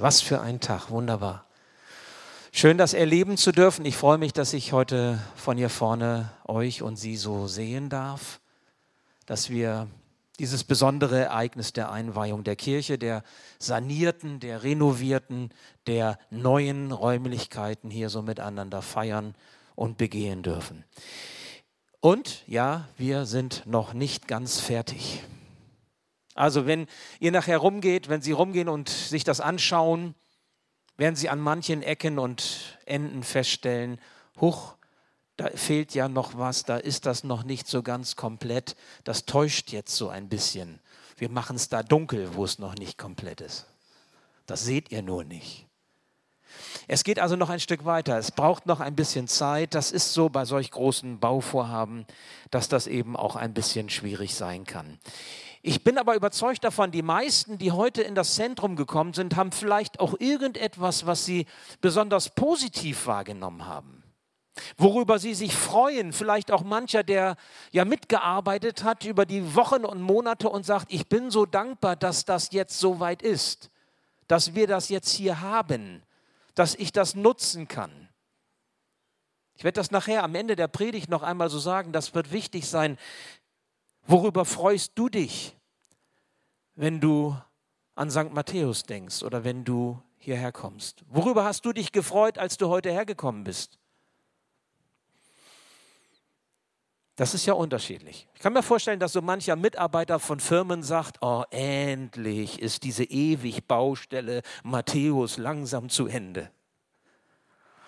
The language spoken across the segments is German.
Was für ein Tag, wunderbar. Schön, das erleben zu dürfen. Ich freue mich, dass ich heute von hier vorne euch und Sie so sehen darf, dass wir dieses besondere Ereignis der Einweihung der Kirche, der sanierten, der renovierten, der neuen Räumlichkeiten hier so miteinander feiern und begehen dürfen. Und ja, wir sind noch nicht ganz fertig. Also wenn ihr nachher rumgeht, wenn Sie rumgehen und sich das anschauen, werden Sie an manchen Ecken und Enden feststellen, huch, da fehlt ja noch was, da ist das noch nicht so ganz komplett. Das täuscht jetzt so ein bisschen. Wir machen es da dunkel, wo es noch nicht komplett ist. Das seht ihr nur nicht. Es geht also noch ein Stück weiter. Es braucht noch ein bisschen Zeit. Das ist so bei solch großen Bauvorhaben, dass das eben auch ein bisschen schwierig sein kann. Ich bin aber überzeugt davon, die meisten, die heute in das Zentrum gekommen sind, haben vielleicht auch irgendetwas, was sie besonders positiv wahrgenommen haben. Worüber sie sich freuen, vielleicht auch mancher, der ja mitgearbeitet hat über die Wochen und Monate und sagt, ich bin so dankbar, dass das jetzt so weit ist, dass wir das jetzt hier haben, dass ich das nutzen kann. Ich werde das nachher am Ende der Predigt noch einmal so sagen, das wird wichtig sein. Worüber freust du dich, wenn du an St. Matthäus denkst oder wenn du hierher kommst? Worüber hast du dich gefreut, als du heute hergekommen bist? Das ist ja unterschiedlich. Ich kann mir vorstellen, dass so mancher Mitarbeiter von Firmen sagt, oh, endlich ist diese ewig Baustelle Matthäus langsam zu Ende.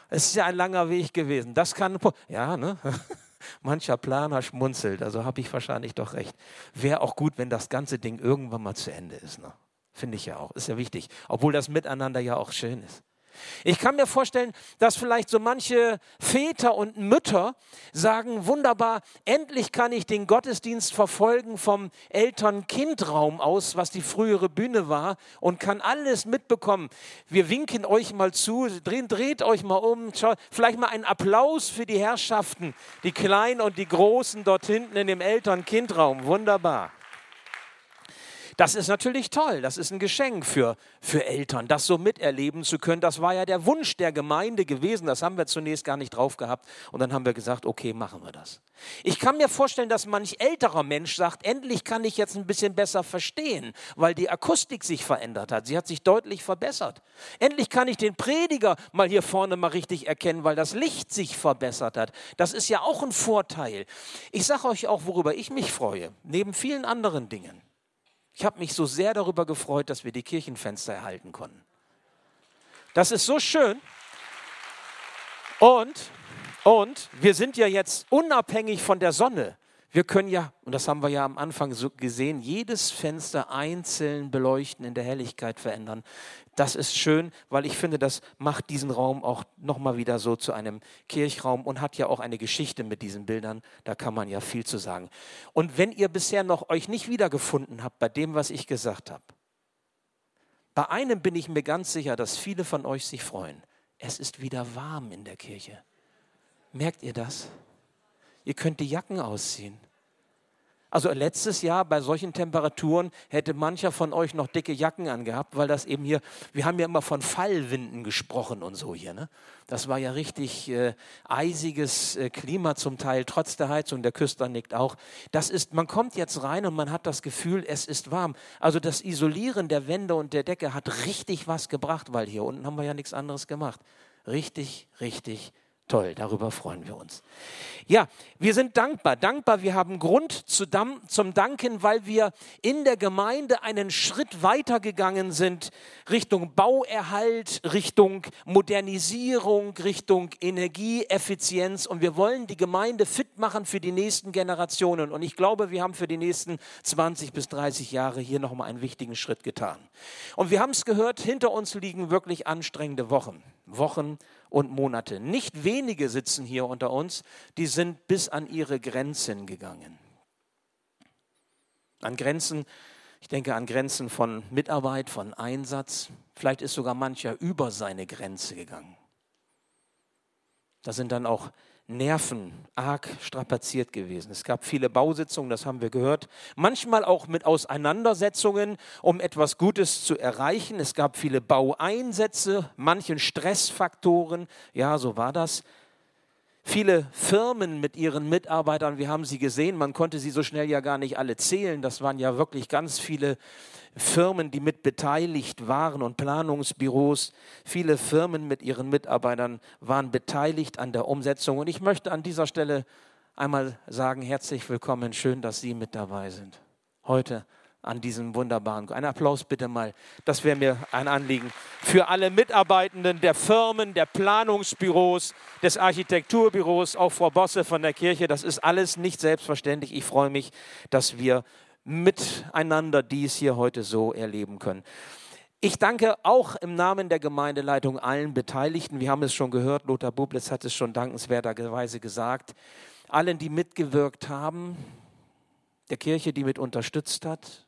Es ist ja ein langer Weg gewesen. Das kann, ja, ne? Mancher Planer schmunzelt, also habe ich wahrscheinlich doch recht. Wäre auch gut, wenn das ganze Ding irgendwann mal zu Ende ist. Ne? Finde ich ja auch, ist ja wichtig. Obwohl das Miteinander ja auch schön ist. Ich kann mir vorstellen, dass vielleicht so manche Väter und Mütter sagen, wunderbar, endlich kann ich den Gottesdienst verfolgen vom Eltern-Kind-Raum aus, was die frühere Bühne war und kann alles mitbekommen. Wir winken euch mal zu, dreht, dreht euch mal um, schaut, vielleicht mal einen Applaus für die Herrschaften, die Kleinen und die Großen dort hinten in dem Eltern-Kind-Raum. Wunderbar. Das ist natürlich toll, das ist ein Geschenk für, für Eltern, das so miterleben zu können. Das war ja der Wunsch der Gemeinde gewesen, das haben wir zunächst gar nicht drauf gehabt und dann haben wir gesagt, okay, machen wir das. Ich kann mir vorstellen, dass manch älterer Mensch sagt, endlich kann ich jetzt ein bisschen besser verstehen, weil die Akustik sich verändert hat. Sie hat sich deutlich verbessert. Endlich kann ich den Prediger mal hier vorne mal richtig erkennen, weil das Licht sich verbessert hat. Das ist ja auch ein Vorteil. Ich sage euch auch, worüber ich mich freue, neben vielen anderen Dingen. Ich habe mich so sehr darüber gefreut, dass wir die Kirchenfenster erhalten konnten. Das ist so schön. Und, und wir sind ja jetzt unabhängig von der Sonne. Wir können ja, und das haben wir ja am Anfang so gesehen, jedes Fenster einzeln beleuchten, in der Helligkeit verändern. Das ist schön, weil ich finde, das macht diesen Raum auch nochmal wieder so zu einem Kirchraum und hat ja auch eine Geschichte mit diesen Bildern. Da kann man ja viel zu sagen. Und wenn ihr bisher noch euch nicht wiedergefunden habt bei dem, was ich gesagt habe, bei einem bin ich mir ganz sicher, dass viele von euch sich freuen. Es ist wieder warm in der Kirche. Merkt ihr das? Ihr könnt die Jacken ausziehen. Also letztes Jahr bei solchen Temperaturen hätte mancher von euch noch dicke Jacken angehabt, weil das eben hier, wir haben ja immer von Fallwinden gesprochen und so hier. Ne? Das war ja richtig äh, eisiges äh, Klima zum Teil, trotz der Heizung, der Küster nickt auch. Das ist, man kommt jetzt rein und man hat das Gefühl, es ist warm. Also das Isolieren der Wände und der Decke hat richtig was gebracht, weil hier unten haben wir ja nichts anderes gemacht. Richtig, richtig Toll, darüber freuen wir uns. Ja, wir sind dankbar. Dankbar, wir haben Grund zum Danken, weil wir in der Gemeinde einen Schritt weiter gegangen sind Richtung Bauerhalt, Richtung Modernisierung, Richtung Energieeffizienz. Und wir wollen die Gemeinde fit machen für die nächsten Generationen. Und ich glaube, wir haben für die nächsten 20 bis 30 Jahre hier nochmal einen wichtigen Schritt getan. Und wir haben es gehört, hinter uns liegen wirklich anstrengende Wochen. Wochen und Monate. Nicht wenige sitzen hier unter uns, die sind bis an ihre Grenzen gegangen. An Grenzen, ich denke an Grenzen von Mitarbeit, von Einsatz. Vielleicht ist sogar mancher über seine Grenze gegangen. Da sind dann auch Nerven arg strapaziert gewesen. Es gab viele Bausitzungen, das haben wir gehört, manchmal auch mit Auseinandersetzungen, um etwas Gutes zu erreichen. Es gab viele Baueinsätze, manchen Stressfaktoren, ja, so war das. Viele Firmen mit ihren Mitarbeitern, wir haben sie gesehen, man konnte sie so schnell ja gar nicht alle zählen. Das waren ja wirklich ganz viele Firmen, die mit beteiligt waren und Planungsbüros. Viele Firmen mit ihren Mitarbeitern waren beteiligt an der Umsetzung. Und ich möchte an dieser Stelle einmal sagen, herzlich willkommen, schön, dass Sie mit dabei sind. Heute an diesem wunderbaren. Ein Applaus bitte mal. Das wäre mir ein Anliegen. Für alle Mitarbeitenden der Firmen, der Planungsbüros, des Architekturbüros, auch Frau Bosse von der Kirche. Das ist alles nicht selbstverständlich. Ich freue mich, dass wir miteinander dies hier heute so erleben können. Ich danke auch im Namen der Gemeindeleitung allen Beteiligten. Wir haben es schon gehört, Lothar Bublitz hat es schon dankenswerterweise gesagt. Allen, die mitgewirkt haben, der Kirche, die mit unterstützt hat,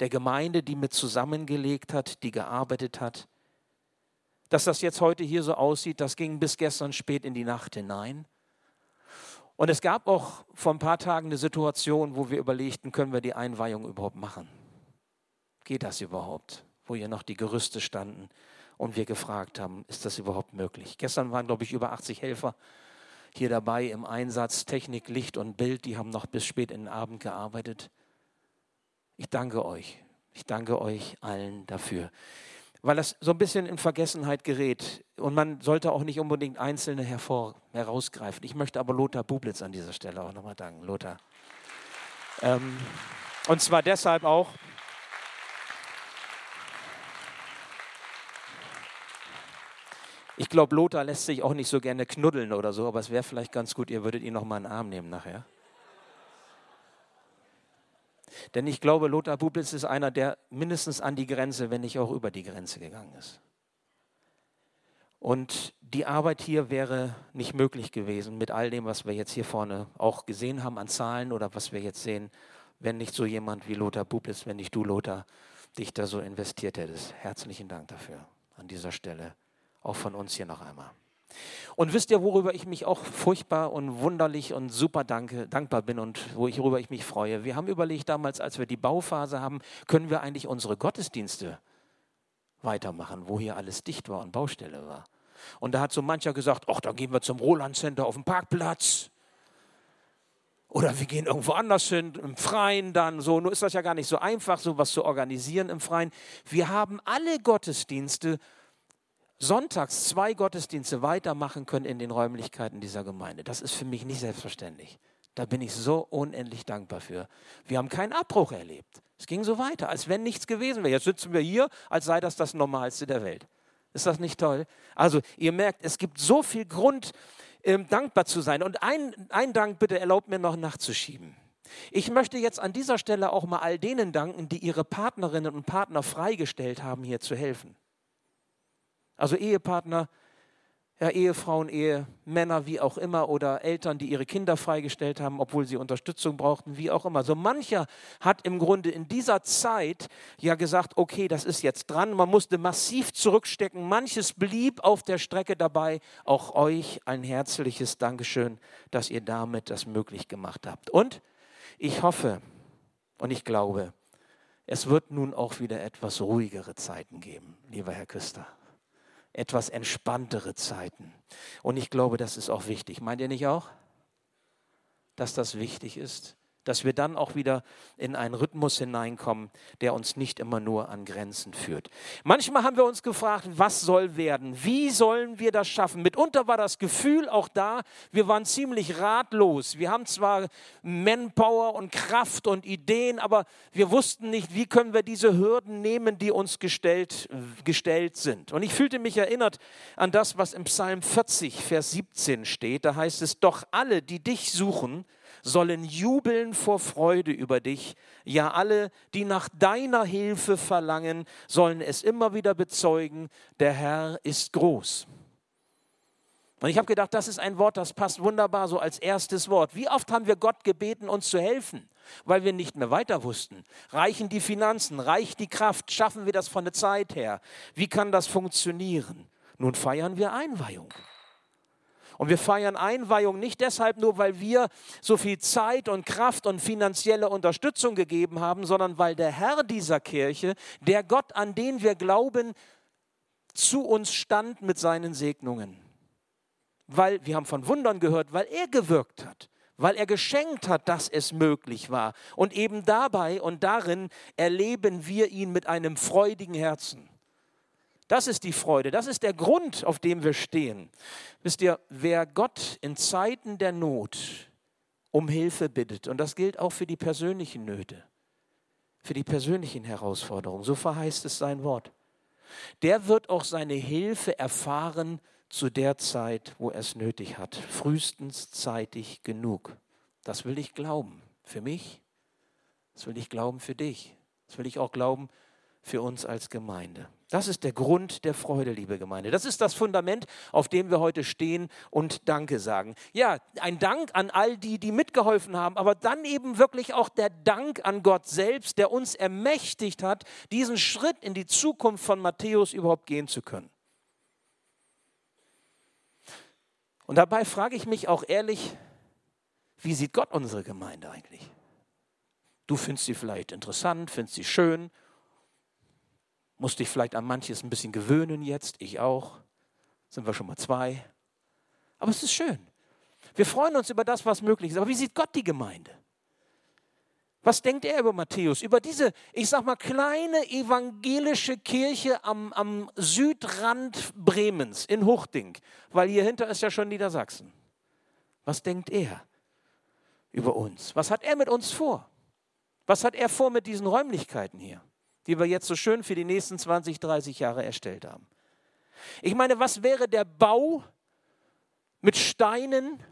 der Gemeinde, die mit zusammengelegt hat, die gearbeitet hat. Dass das jetzt heute hier so aussieht, das ging bis gestern spät in die Nacht hinein. Und es gab auch vor ein paar Tagen eine Situation, wo wir überlegten, können wir die Einweihung überhaupt machen? Geht das überhaupt? Wo hier noch die Gerüste standen und wir gefragt haben, ist das überhaupt möglich? Gestern waren, glaube ich, über 80 Helfer hier dabei im Einsatz, Technik, Licht und Bild, die haben noch bis spät in den Abend gearbeitet. Ich danke euch. Ich danke euch allen dafür. Weil das so ein bisschen in Vergessenheit gerät. Und man sollte auch nicht unbedingt Einzelne hervor, herausgreifen. Ich möchte aber Lothar Bublitz an dieser Stelle auch nochmal danken. Lothar. Ähm, und zwar deshalb auch, Ich glaube, Lothar lässt sich auch nicht so gerne knuddeln oder so, aber es wäre vielleicht ganz gut, ihr würdet ihn noch mal in den Arm nehmen nachher. Denn ich glaube, Lothar Bublitz ist einer, der mindestens an die Grenze, wenn nicht auch über die Grenze gegangen ist. Und die Arbeit hier wäre nicht möglich gewesen mit all dem, was wir jetzt hier vorne auch gesehen haben an Zahlen oder was wir jetzt sehen, wenn nicht so jemand wie Lothar Bublitz, wenn nicht du, Lothar, dich da so investiert hättest. Herzlichen Dank dafür an dieser Stelle. Auch von uns hier noch einmal. Und wisst ihr, worüber ich mich auch furchtbar und wunderlich und super danke, dankbar bin und worüber ich mich freue? Wir haben überlegt damals, als wir die Bauphase haben, können wir eigentlich unsere Gottesdienste weitermachen, wo hier alles dicht war und Baustelle war. Und da hat so mancher gesagt, ach, dann gehen wir zum Roland Center auf dem Parkplatz. Oder wir gehen irgendwo anders hin, im Freien dann so. Nur ist das ja gar nicht so einfach, sowas zu organisieren im Freien. Wir haben alle Gottesdienste sonntags zwei Gottesdienste weitermachen können in den Räumlichkeiten dieser Gemeinde. Das ist für mich nicht selbstverständlich. Da bin ich so unendlich dankbar für. Wir haben keinen Abbruch erlebt. Es ging so weiter, als wenn nichts gewesen wäre. Jetzt sitzen wir hier, als sei das das Normalste der Welt. Ist das nicht toll? Also ihr merkt, es gibt so viel Grund, ähm, dankbar zu sein. Und ein, ein Dank bitte erlaubt mir noch nachzuschieben. Ich möchte jetzt an dieser Stelle auch mal all denen danken, die ihre Partnerinnen und Partner freigestellt haben, hier zu helfen. Also Ehepartner, ja, Ehefrauen, Ehemänner, wie auch immer, oder Eltern, die ihre Kinder freigestellt haben, obwohl sie Unterstützung brauchten, wie auch immer. So mancher hat im Grunde in dieser Zeit ja gesagt, okay, das ist jetzt dran. Man musste massiv zurückstecken. Manches blieb auf der Strecke dabei. Auch euch ein herzliches Dankeschön, dass ihr damit das möglich gemacht habt. Und ich hoffe und ich glaube, es wird nun auch wieder etwas ruhigere Zeiten geben, lieber Herr Küster etwas entspanntere Zeiten. Und ich glaube, das ist auch wichtig. Meint ihr nicht auch, dass das wichtig ist? Dass wir dann auch wieder in einen Rhythmus hineinkommen, der uns nicht immer nur an Grenzen führt. Manchmal haben wir uns gefragt, was soll werden? Wie sollen wir das schaffen? Mitunter war das Gefühl auch da, wir waren ziemlich ratlos. Wir haben zwar Manpower und Kraft und Ideen, aber wir wussten nicht, wie können wir diese Hürden nehmen, die uns gestellt, gestellt sind. Und ich fühlte mich erinnert an das, was im Psalm 40, Vers 17 steht. Da heißt es, doch alle, die dich suchen, sollen jubeln vor Freude über dich. Ja, alle, die nach deiner Hilfe verlangen, sollen es immer wieder bezeugen, der Herr ist groß. Und ich habe gedacht, das ist ein Wort, das passt wunderbar so als erstes Wort. Wie oft haben wir Gott gebeten, uns zu helfen, weil wir nicht mehr weiter wussten? Reichen die Finanzen? Reicht die Kraft? Schaffen wir das von der Zeit her? Wie kann das funktionieren? Nun feiern wir Einweihung. Und wir feiern Einweihung nicht deshalb nur, weil wir so viel Zeit und Kraft und finanzielle Unterstützung gegeben haben, sondern weil der Herr dieser Kirche, der Gott, an den wir glauben, zu uns stand mit seinen Segnungen. Weil wir haben von Wundern gehört, weil er gewirkt hat, weil er geschenkt hat, dass es möglich war. Und eben dabei und darin erleben wir ihn mit einem freudigen Herzen. Das ist die Freude, das ist der Grund, auf dem wir stehen. Wisst ihr, wer Gott in Zeiten der Not um Hilfe bittet, und das gilt auch für die persönlichen Nöte, für die persönlichen Herausforderungen, so verheißt es sein Wort, der wird auch seine Hilfe erfahren zu der Zeit, wo er es nötig hat, frühestens zeitig genug. Das will ich glauben für mich, das will ich glauben für dich, das will ich auch glauben für uns als Gemeinde. Das ist der Grund der Freude, liebe Gemeinde. Das ist das Fundament, auf dem wir heute stehen und Danke sagen. Ja, ein Dank an all die, die mitgeholfen haben, aber dann eben wirklich auch der Dank an Gott selbst, der uns ermächtigt hat, diesen Schritt in die Zukunft von Matthäus überhaupt gehen zu können. Und dabei frage ich mich auch ehrlich, wie sieht Gott unsere Gemeinde eigentlich? Du findest sie vielleicht interessant, findest sie schön, musst dich vielleicht an manches ein bisschen gewöhnen jetzt, ich auch. Sind wir schon mal zwei. Aber es ist schön. Wir freuen uns über das, was möglich ist. Aber wie sieht Gott die Gemeinde? Was denkt er über Matthäus? Über diese, ich sag mal, kleine evangelische Kirche am, am Südrand Bremens in Huchting, weil hier hinter ist ja schon Niedersachsen. Was denkt er über uns? Was hat er mit uns vor? Was hat er vor mit diesen Räumlichkeiten hier? Die wir jetzt so schön für die nächsten 20, 30 Jahre erstellt haben. Ich meine, was wäre der Bau mit Steinen,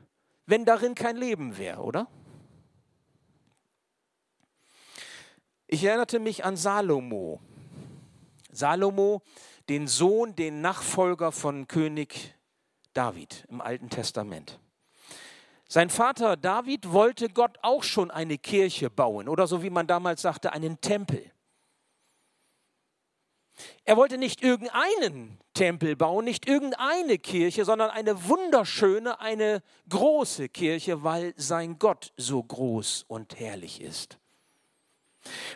wenn darin kein Leben wäre, oder? Ich erinnerte mich an Salomo. Salomo, den Sohn, den Nachfolger von König David im Alten Testament. Sein Vater David wollte Gott auch schon eine Kirche bauen oder so wie man damals sagte, einen Tempel. Er wollte nicht irgendeinen Tempel bauen, nicht irgendeine Kirche, sondern eine wunderschöne, eine große Kirche, weil sein Gott so groß und herrlich ist.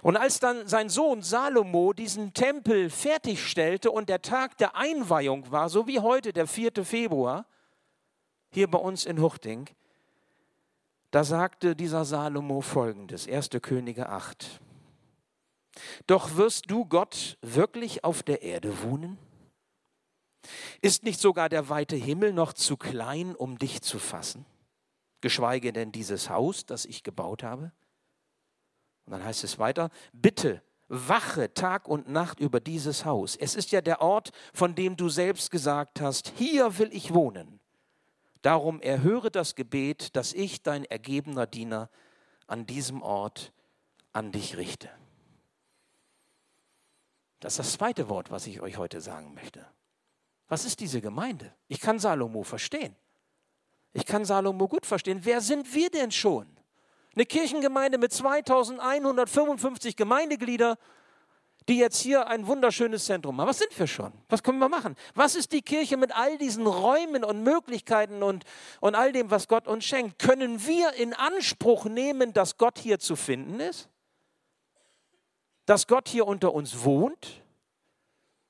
Und als dann sein Sohn Salomo diesen Tempel fertigstellte und der Tag der Einweihung war, so wie heute der 4. Februar, hier bei uns in Huchting, da sagte dieser Salomo folgendes, 1. Könige 8. Doch wirst du Gott wirklich auf der Erde wohnen? Ist nicht sogar der weite Himmel noch zu klein, um dich zu fassen? Geschweige denn dieses Haus, das ich gebaut habe? Und dann heißt es weiter, bitte wache Tag und Nacht über dieses Haus. Es ist ja der Ort, von dem du selbst gesagt hast, hier will ich wohnen. Darum erhöre das Gebet, das ich, dein ergebener Diener, an diesem Ort an dich richte. Das ist das zweite Wort, was ich euch heute sagen möchte. Was ist diese Gemeinde? Ich kann Salomo verstehen. Ich kann Salomo gut verstehen. Wer sind wir denn schon? Eine Kirchengemeinde mit 2155 Gemeindeglieder, die jetzt hier ein wunderschönes Zentrum haben. Was sind wir schon? Was können wir machen? Was ist die Kirche mit all diesen Räumen und Möglichkeiten und, und all dem, was Gott uns schenkt? Können wir in Anspruch nehmen, dass Gott hier zu finden ist? Dass Gott hier unter uns wohnt?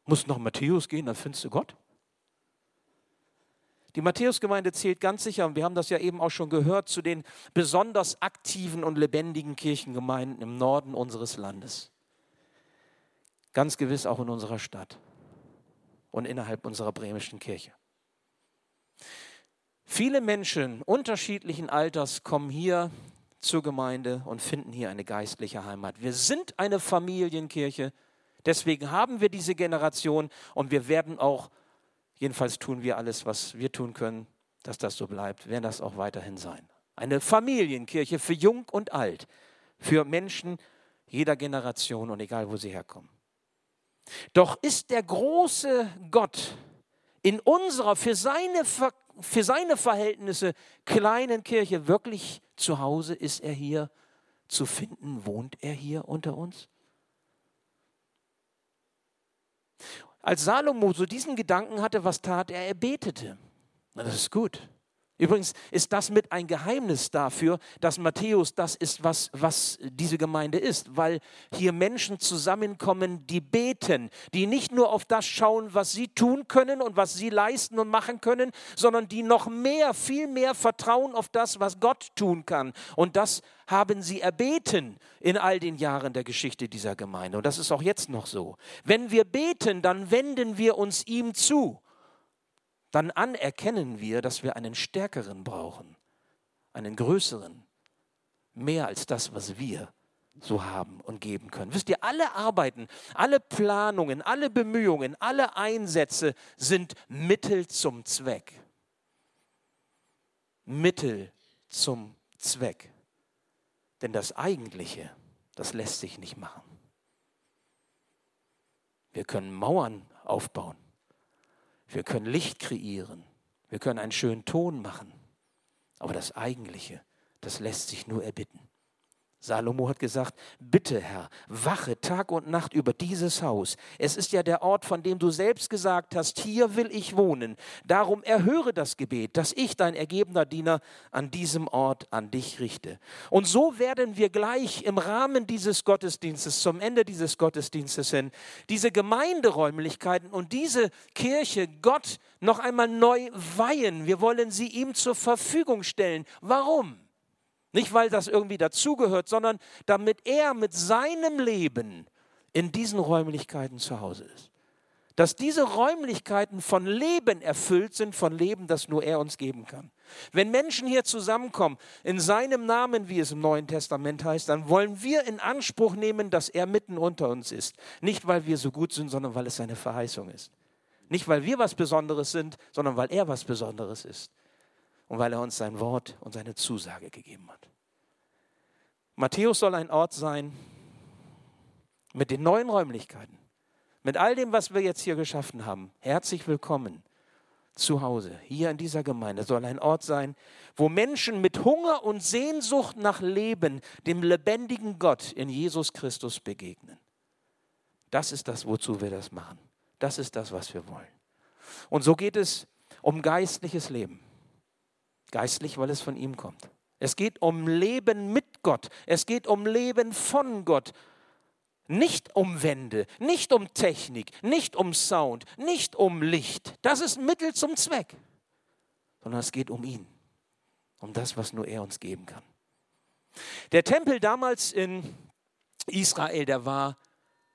Muss noch Matthäus gehen, dann findest du Gott? Die Matthäusgemeinde zählt ganz sicher, und wir haben das ja eben auch schon gehört, zu den besonders aktiven und lebendigen Kirchengemeinden im Norden unseres Landes. Ganz gewiss auch in unserer Stadt und innerhalb unserer bremischen Kirche. Viele Menschen unterschiedlichen Alters kommen hier zur Gemeinde und finden hier eine geistliche Heimat. Wir sind eine Familienkirche, deswegen haben wir diese Generation und wir werden auch, jedenfalls tun wir alles, was wir tun können, dass das so bleibt, werden das auch weiterhin sein. Eine Familienkirche für Jung und Alt, für Menschen jeder Generation und egal, wo sie herkommen. Doch ist der große Gott in unserer, für seine, für seine Verhältnisse kleinen Kirche wirklich zu Hause? Ist er hier zu finden? Wohnt er hier unter uns? Als Salomo so diesen Gedanken hatte, was tat er? Er betete. Das ist gut. Übrigens ist das mit ein Geheimnis dafür, dass Matthäus das ist, was, was diese Gemeinde ist, weil hier Menschen zusammenkommen, die beten, die nicht nur auf das schauen, was sie tun können und was sie leisten und machen können, sondern die noch mehr, viel mehr vertrauen auf das, was Gott tun kann. Und das haben sie erbeten in all den Jahren der Geschichte dieser Gemeinde. Und das ist auch jetzt noch so. Wenn wir beten, dann wenden wir uns ihm zu dann anerkennen wir, dass wir einen stärkeren brauchen, einen größeren, mehr als das, was wir so haben und geben können. Wisst ihr, alle Arbeiten, alle Planungen, alle Bemühungen, alle Einsätze sind Mittel zum Zweck. Mittel zum Zweck. Denn das Eigentliche, das lässt sich nicht machen. Wir können Mauern aufbauen. Wir können Licht kreieren. Wir können einen schönen Ton machen. Aber das Eigentliche, das lässt sich nur erbitten. Salomo hat gesagt, bitte Herr, wache Tag und Nacht über dieses Haus. Es ist ja der Ort, von dem du selbst gesagt hast, hier will ich wohnen. Darum erhöre das Gebet, das ich, dein ergebener Diener, an diesem Ort an dich richte. Und so werden wir gleich im Rahmen dieses Gottesdienstes, zum Ende dieses Gottesdienstes hin, diese Gemeinderäumlichkeiten und diese Kirche Gott noch einmal neu weihen. Wir wollen sie ihm zur Verfügung stellen. Warum? Nicht, weil das irgendwie dazugehört, sondern damit er mit seinem Leben in diesen Räumlichkeiten zu Hause ist. Dass diese Räumlichkeiten von Leben erfüllt sind, von Leben, das nur er uns geben kann. Wenn Menschen hier zusammenkommen, in seinem Namen, wie es im Neuen Testament heißt, dann wollen wir in Anspruch nehmen, dass er mitten unter uns ist. Nicht, weil wir so gut sind, sondern weil es seine Verheißung ist. Nicht, weil wir was Besonderes sind, sondern weil er was Besonderes ist und weil er uns sein Wort und seine Zusage gegeben hat. Matthäus soll ein Ort sein mit den neuen Räumlichkeiten, mit all dem, was wir jetzt hier geschaffen haben. Herzlich willkommen zu Hause, hier in dieser Gemeinde, soll ein Ort sein, wo Menschen mit Hunger und Sehnsucht nach Leben dem lebendigen Gott in Jesus Christus begegnen. Das ist das, wozu wir das machen. Das ist das, was wir wollen. Und so geht es um geistliches Leben. Geistlich, weil es von ihm kommt. Es geht um Leben mit Gott. Es geht um Leben von Gott. Nicht um Wände, nicht um Technik, nicht um Sound, nicht um Licht. Das ist Mittel zum Zweck. Sondern es geht um ihn. Um das, was nur er uns geben kann. Der Tempel damals in Israel, der war,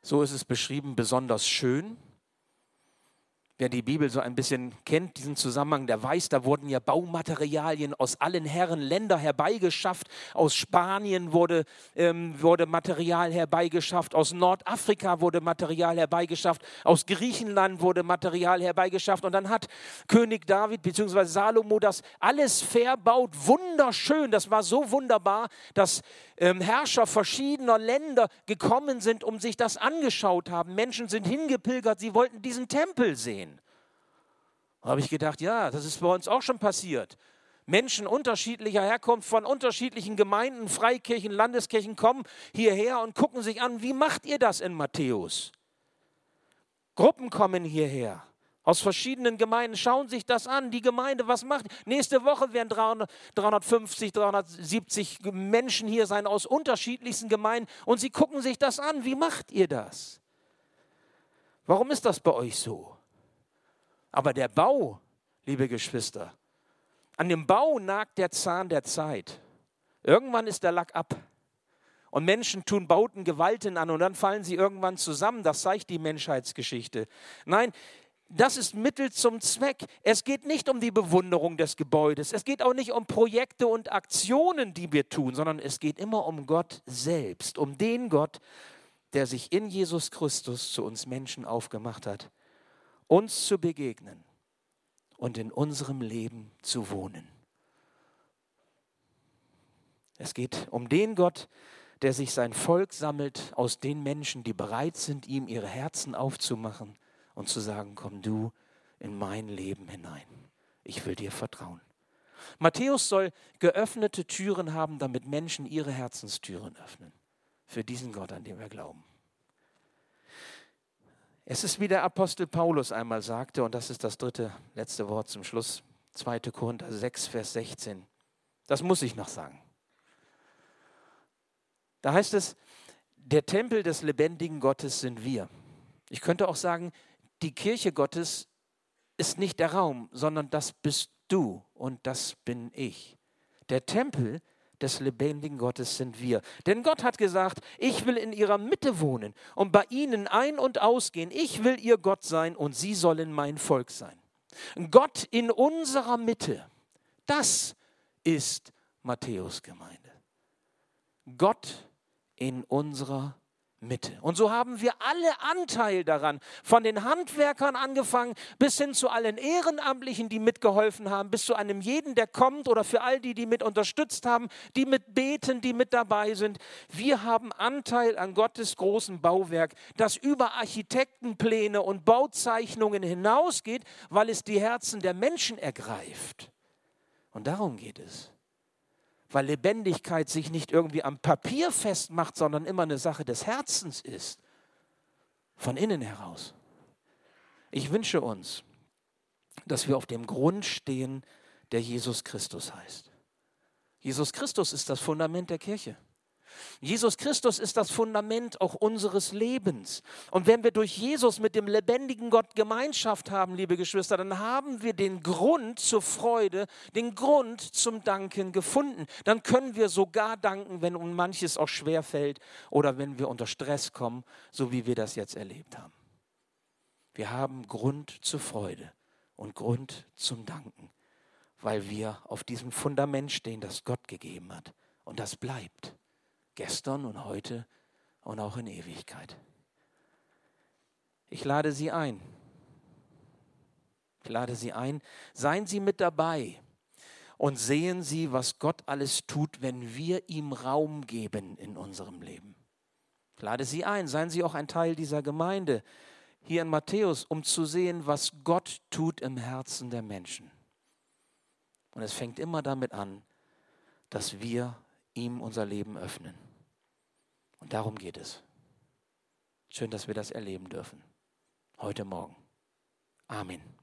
so ist es beschrieben, besonders schön Wer die Bibel so ein bisschen kennt, diesen Zusammenhang, der weiß, da wurden ja Baumaterialien aus allen Herren Länder herbeigeschafft. Aus Spanien wurde, ähm, wurde Material herbeigeschafft, aus Nordafrika wurde Material herbeigeschafft, aus Griechenland wurde Material herbeigeschafft. Und dann hat König David bzw. Salomo das alles verbaut, wunderschön. Das war so wunderbar, dass ähm, Herrscher verschiedener Länder gekommen sind, um sich das angeschaut haben. Menschen sind hingepilgert, sie wollten diesen Tempel sehen. Habe ich gedacht, ja, das ist bei uns auch schon passiert. Menschen unterschiedlicher Herkunft von unterschiedlichen Gemeinden, Freikirchen, Landeskirchen kommen hierher und gucken sich an, wie macht ihr das in Matthäus? Gruppen kommen hierher aus verschiedenen Gemeinden, schauen sich das an. Die Gemeinde, was macht? Nächste Woche werden 300, 350, 370 Menschen hier sein aus unterschiedlichsten Gemeinden und sie gucken sich das an. Wie macht ihr das? Warum ist das bei euch so? Aber der Bau, liebe Geschwister, an dem Bau nagt der Zahn der Zeit. Irgendwann ist der Lack ab. Und Menschen tun Bauten Gewalten an und dann fallen sie irgendwann zusammen. Das zeigt die Menschheitsgeschichte. Nein, das ist Mittel zum Zweck. Es geht nicht um die Bewunderung des Gebäudes. Es geht auch nicht um Projekte und Aktionen, die wir tun, sondern es geht immer um Gott selbst, um den Gott, der sich in Jesus Christus zu uns Menschen aufgemacht hat uns zu begegnen und in unserem Leben zu wohnen. Es geht um den Gott, der sich sein Volk sammelt aus den Menschen, die bereit sind, ihm ihre Herzen aufzumachen und zu sagen, komm du in mein Leben hinein. Ich will dir vertrauen. Matthäus soll geöffnete Türen haben, damit Menschen ihre Herzenstüren öffnen. Für diesen Gott, an den wir glauben. Es ist wie der Apostel Paulus einmal sagte, und das ist das dritte, letzte Wort zum Schluss. 2. Korinther 6, Vers 16. Das muss ich noch sagen. Da heißt es, der Tempel des lebendigen Gottes sind wir. Ich könnte auch sagen, die Kirche Gottes ist nicht der Raum, sondern das bist du und das bin ich. Der Tempel des lebendigen Gottes sind wir. Denn Gott hat gesagt, ich will in ihrer Mitte wohnen und bei ihnen ein- und ausgehen. Ich will ihr Gott sein und sie sollen mein Volk sein. Gott in unserer Mitte, das ist Matthäus Gemeinde. Gott in unserer Mitte. Und so haben wir alle Anteil daran, von den Handwerkern angefangen bis hin zu allen Ehrenamtlichen, die mitgeholfen haben, bis zu einem jeden, der kommt oder für all die, die mit unterstützt haben, die mit beten, die mit dabei sind. Wir haben Anteil an Gottes großen Bauwerk, das über Architektenpläne und Bauzeichnungen hinausgeht, weil es die Herzen der Menschen ergreift. Und darum geht es weil Lebendigkeit sich nicht irgendwie am Papier festmacht, sondern immer eine Sache des Herzens ist, von innen heraus. Ich wünsche uns, dass wir auf dem Grund stehen, der Jesus Christus heißt. Jesus Christus ist das Fundament der Kirche. Jesus Christus ist das Fundament auch unseres Lebens. Und wenn wir durch Jesus mit dem lebendigen Gott Gemeinschaft haben, liebe Geschwister, dann haben wir den Grund zur Freude, den Grund zum Danken gefunden. Dann können wir sogar danken, wenn uns manches auch schwer fällt oder wenn wir unter Stress kommen, so wie wir das jetzt erlebt haben. Wir haben Grund zur Freude und Grund zum Danken, weil wir auf diesem Fundament stehen, das Gott gegeben hat. Und das bleibt gestern und heute und auch in Ewigkeit. Ich lade Sie ein. Ich lade Sie ein. Seien Sie mit dabei und sehen Sie, was Gott alles tut, wenn wir ihm Raum geben in unserem Leben. Ich lade Sie ein. Seien Sie auch ein Teil dieser Gemeinde hier in Matthäus, um zu sehen, was Gott tut im Herzen der Menschen. Und es fängt immer damit an, dass wir ihm unser Leben öffnen. Und darum geht es. Schön, dass wir das erleben dürfen. Heute Morgen. Amen.